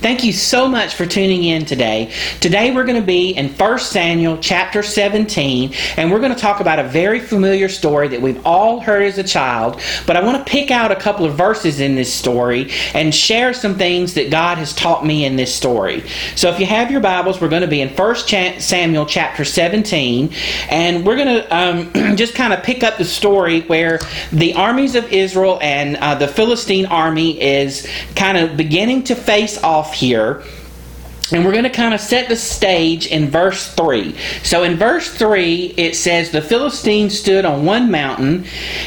Thank you so much for tuning in today. Today we're going to be in 1 Samuel chapter 17, and we're going to talk about a very familiar story that we've all heard as a child, but I want to pick out a couple of verses in this story and share some things that God has taught me in this story. So if you have your Bibles, we're going to be in 1 Samuel chapter 17, and we're going to um, just kind of pick up the story where the armies of Israel and uh, the Philistine army is kind of beginning to face off here and we're going to kind of set the stage in verse 3. So in verse 3, it says, The Philistines stood on one mountain,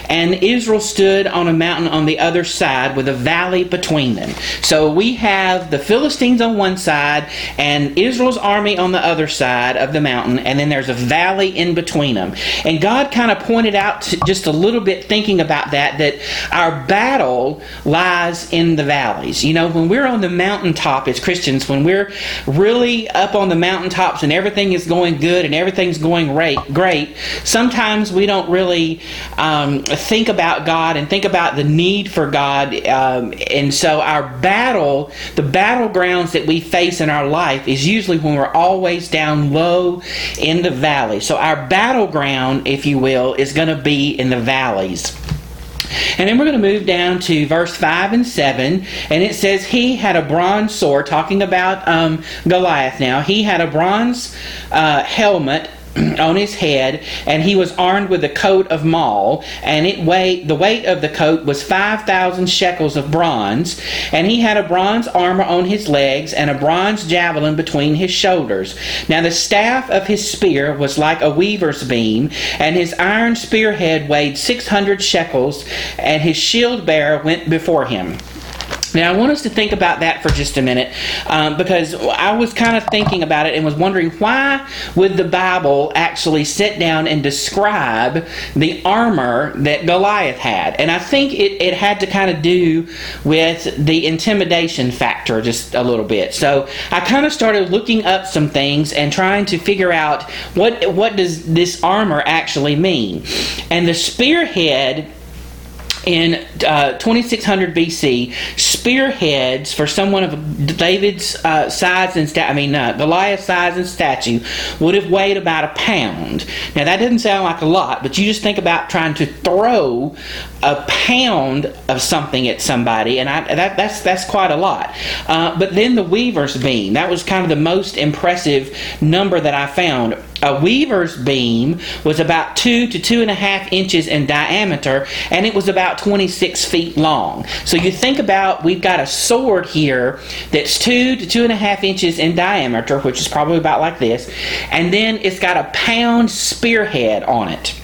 and Israel stood on a mountain on the other side with a valley between them. So we have the Philistines on one side, and Israel's army on the other side of the mountain, and then there's a valley in between them. And God kind of pointed out just a little bit thinking about that, that our battle lies in the valleys. You know, when we're on the mountaintop as Christians, when we're really up on the mountaintops and everything is going good and everything's going great, great sometimes we don't really um, think about God and think about the need for God. Um, and so our battle, the battlegrounds that we face in our life, is usually when we're always down low in the valley. So our battleground, if you will, is going to be in the valleys. And then we're going to move down to verse 5 and 7. And it says, He had a bronze sword, talking about um, Goliath now. He had a bronze uh, helmet on his head, and he was armed with a coat of maul, and it weighed the weight of the coat was five thousand shekels of bronze, and he had a bronze armor on his legs, and a bronze javelin between his shoulders. Now the staff of his spear was like a weaver's beam, and his iron spearhead weighed six hundred shekels, and his shield bearer went before him. Now, I want us to think about that for just a minute um, because I was kind of thinking about it and was wondering why would the Bible actually sit down and describe the armor that Goliath had? And I think it, it had to kind of do with the intimidation factor just a little bit. So I kind of started looking up some things and trying to figure out what, what does this armor actually mean. And the spearhead in uh, 2600 BC, spearheads for someone of David's uh, size and sta- I mean uh, Goliath's size and statue would have weighed about a pound. Now that doesn't sound like a lot, but you just think about trying to throw a pound of something at somebody, and I, that, that's that's quite a lot. Uh, but then the weaver's beam that was kind of the most impressive number that I found a weaver's beam was about two to two and a half inches in diameter and it was about 26 feet long. So you think about we've got a sword here that's two to two and a half inches in diameter, which is probably about like this, and then it's got a pound spearhead on it.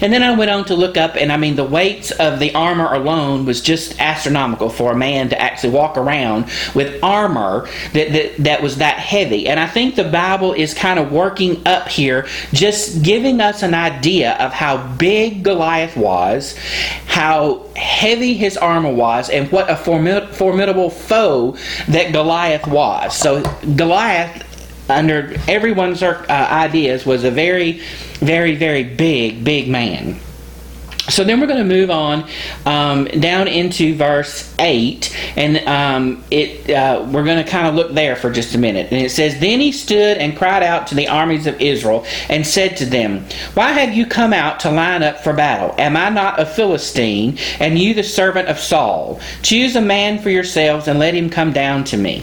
And then I went on to look up, and I mean, the weights of the armor alone was just astronomical for a man to actually walk around with armor that, that, that was that heavy. And I think the Bible is kind of working up here, just giving us an idea of how big Goliath was, how heavy his armor was, and what a formid- formidable foe that Goliath was. So, Goliath under everyone's uh, ideas, was a very, very, very big, big man. So then we're going to move on um, down into verse 8, and um, it uh, we're going to kind of look there for just a minute. And it says, Then he stood and cried out to the armies of Israel and said to them, Why have you come out to line up for battle? Am I not a Philistine, and you the servant of Saul? Choose a man for yourselves and let him come down to me.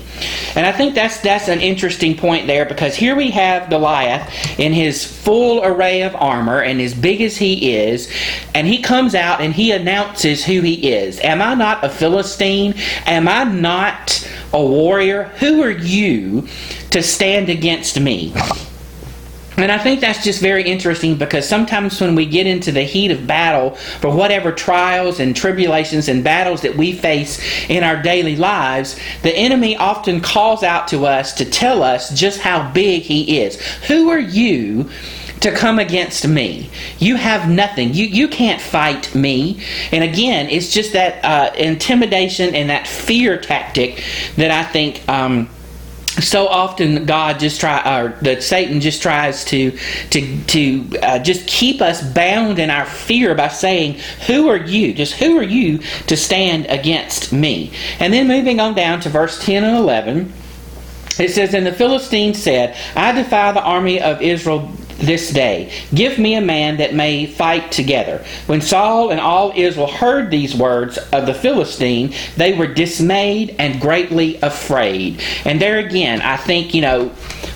And I think that's that's an interesting point there because here we have Goliath in his full array of armor and as big as he is, and he he comes out and he announces who he is. Am I not a Philistine? Am I not a warrior? Who are you to stand against me? And I think that's just very interesting because sometimes when we get into the heat of battle for whatever trials and tribulations and battles that we face in our daily lives, the enemy often calls out to us to tell us just how big he is. Who are you to come against me. You have nothing. You you can't fight me. And again, it's just that uh, intimidation and that fear tactic that I think. Um, so often God just try or that Satan just tries to to to uh, just keep us bound in our fear by saying, "Who are you? Just who are you to stand against me?" And then moving on down to verse ten and eleven. It says, And the Philistine said, I defy the army of Israel this day. Give me a man that may fight together. When Saul and all Israel heard these words of the Philistine, they were dismayed and greatly afraid. And there again, I think, you know,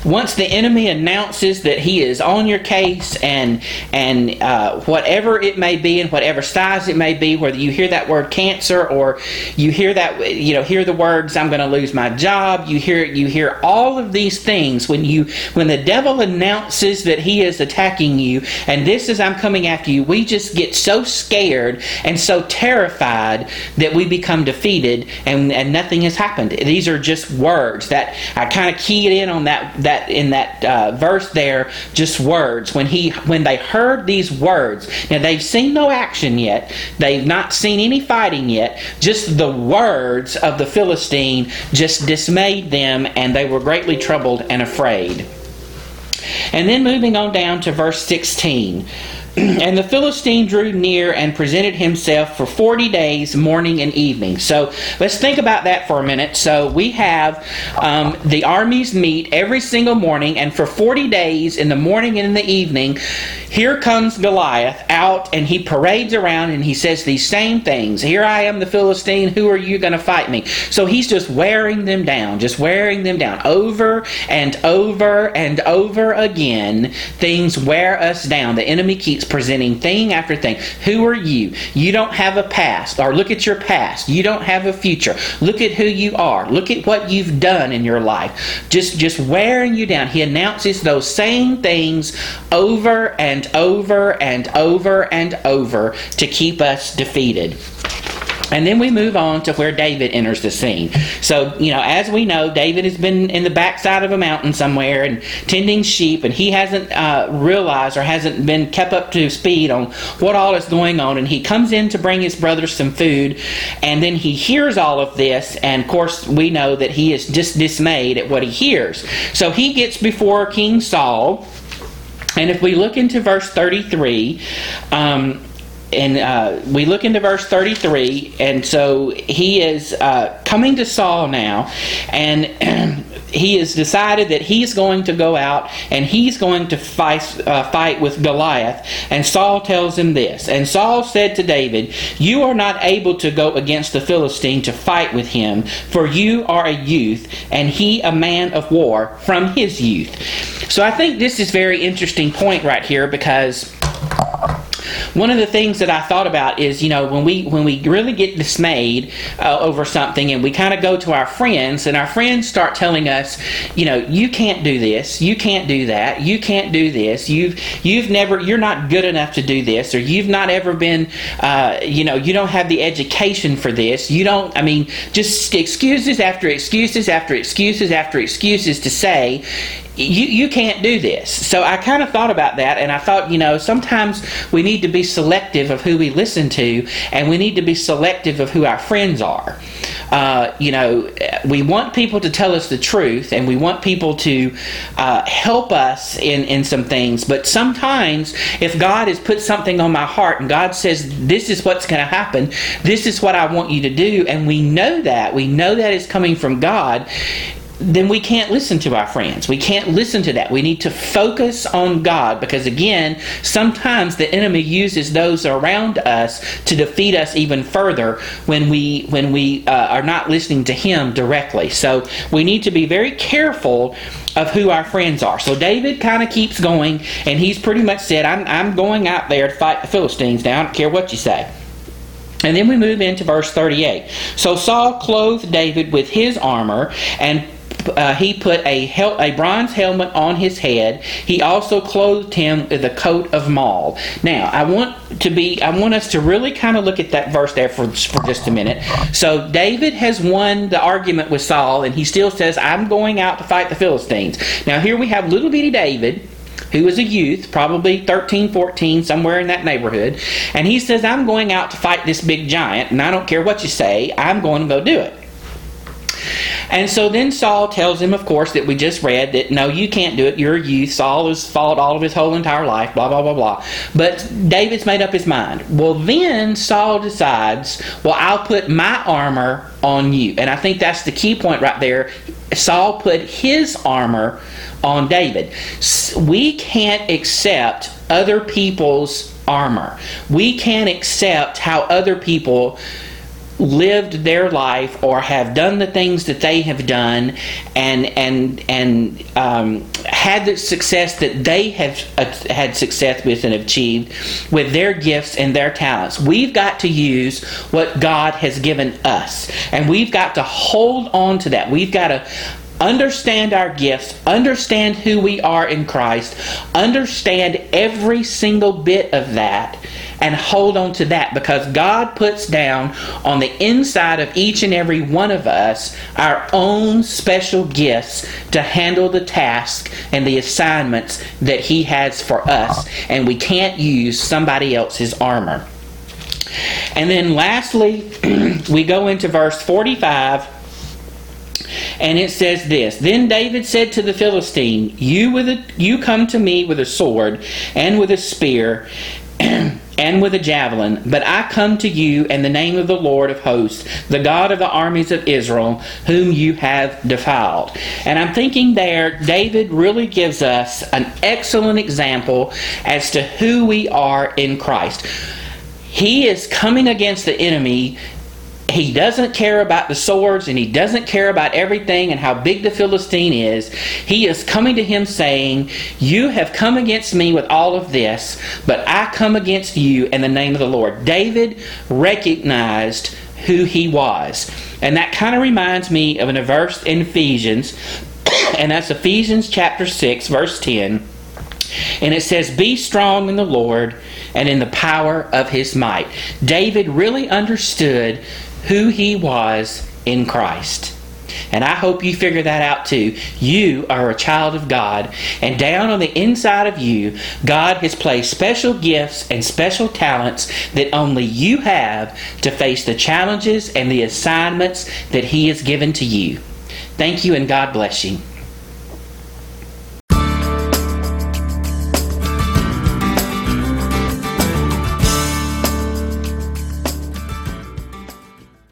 once the enemy announces that he is on your case and and uh, whatever it may be and whatever size it may be, whether you hear that word cancer or you hear that you know hear the words I'm going to lose my job, you hear you hear all of these things when you when the devil announces that he is attacking you and this is I'm coming after you, we just get so scared and so terrified that we become defeated and, and nothing has happened. These are just words that I kind of keyed in on that, that in that uh, verse there just words. When he when they heard these words now they've seen no action yet. They've not seen any fighting yet. Just the words of the philistine just dismayed them and they were greatly troubled and afraid. And then moving on down to verse 16 and the Philistine drew near and presented himself for 40 days, morning and evening. So let's think about that for a minute. So we have um, the armies meet every single morning, and for 40 days, in the morning and in the evening, here comes Goliath out and he parades around and he says these same things. Here I am, the Philistine. Who are you going to fight me? So he's just wearing them down, just wearing them down over and over and over again. Things wear us down. The enemy keeps presenting thing after thing. Who are you? You don't have a past. Or look at your past. You don't have a future. Look at who you are. Look at what you've done in your life. Just just wearing you down. He announces those same things over and over and over and over to keep us defeated. And then we move on to where David enters the scene. So, you know, as we know, David has been in the backside of a mountain somewhere and tending sheep, and he hasn't uh, realized or hasn't been kept up to speed on what all is going on. And he comes in to bring his brothers some food, and then he hears all of this, and of course, we know that he is just dismayed at what he hears. So he gets before King Saul. And if we look into verse 33, um, and uh, we look into verse 33 and so he is uh, coming to saul now and he has decided that he's going to go out and he's going to fight, uh, fight with goliath. And saul tells him this and saul said to david you are not able to go against the philistine to fight with him for you are a youth and he a man of war from his youth so i think this is very interesting point right here because one of the things that I thought about is, you know, when we when we really get dismayed uh, over something, and we kind of go to our friends, and our friends start telling us, you know, you can't do this, you can't do that, you can't do this, you've you've never, you're not good enough to do this, or you've not ever been, uh, you know, you don't have the education for this, you don't. I mean, just excuses after excuses after excuses after excuses to say you, you can't do this. So I kind of thought about that, and I thought, you know, sometimes we need to be selective of who we listen to, and we need to be selective of who our friends are. Uh, you know, we want people to tell us the truth, and we want people to uh, help us in, in some things. But sometimes, if God has put something on my heart and God says, This is what's going to happen, this is what I want you to do, and we know that, we know that is coming from God, then we can't listen to our friends. We can't listen to that. We need to focus on God because, again, sometimes the enemy uses those around us to defeat us even further when we when we uh, are not listening to Him directly. So we need to be very careful of who our friends are. So David kind of keeps going, and he's pretty much said, "I'm I'm going out there to fight the Philistines. Now I don't care what you say." And then we move into verse 38. So Saul clothed David with his armor and uh, he put a, hel- a bronze helmet on his head. He also clothed him with a coat of maul. Now, I want to be, I want us to really kind of look at that verse there for, for just a minute. So, David has won the argument with Saul, and he still says, I'm going out to fight the Philistines. Now, here we have little bitty David who is a youth, probably 13, 14, somewhere in that neighborhood, and he says, I'm going out to fight this big giant, and I don't care what you say, I'm going to go do it. And so then Saul tells him, of course, that we just read that no, you can't do it. You're a youth. Saul has fought all of his whole entire life, blah, blah, blah, blah. But David's made up his mind. Well, then Saul decides, well, I'll put my armor on you. And I think that's the key point right there. Saul put his armor on David. We can't accept other people's armor. We can't accept how other people lived their life or have done the things that they have done and and and um, had the success that they have uh, had success with and achieved with their gifts and their talents. We've got to use what God has given us, and we've got to hold on to that. We've got to understand our gifts, understand who we are in Christ, understand every single bit of that, and hold on to that because God puts down on the inside of each and every one of us our own special gifts to handle the task and the assignments that He has for us, and we can't use somebody else's armor. And then lastly, we go into verse 45 and it says this Then David said to the Philistine, You, with a, you come to me with a sword and with a spear. and with a javelin, but I come to you in the name of the Lord of hosts, the God of the armies of Israel, whom you have defiled. And I'm thinking there, David really gives us an excellent example as to who we are in Christ. He is coming against the enemy he doesn't care about the swords and he doesn't care about everything and how big the Philistine is. He is coming to him saying, You have come against me with all of this, but I come against you in the name of the Lord. David recognized who he was. And that kind of reminds me of a verse in Ephesians, and that's Ephesians chapter 6, verse 10. And it says, Be strong in the Lord and in the power of his might. David really understood who he was in Christ. And I hope you figure that out too. You are a child of God, and down on the inside of you, God has placed special gifts and special talents that only you have to face the challenges and the assignments that He has given to you. Thank you, and God bless you.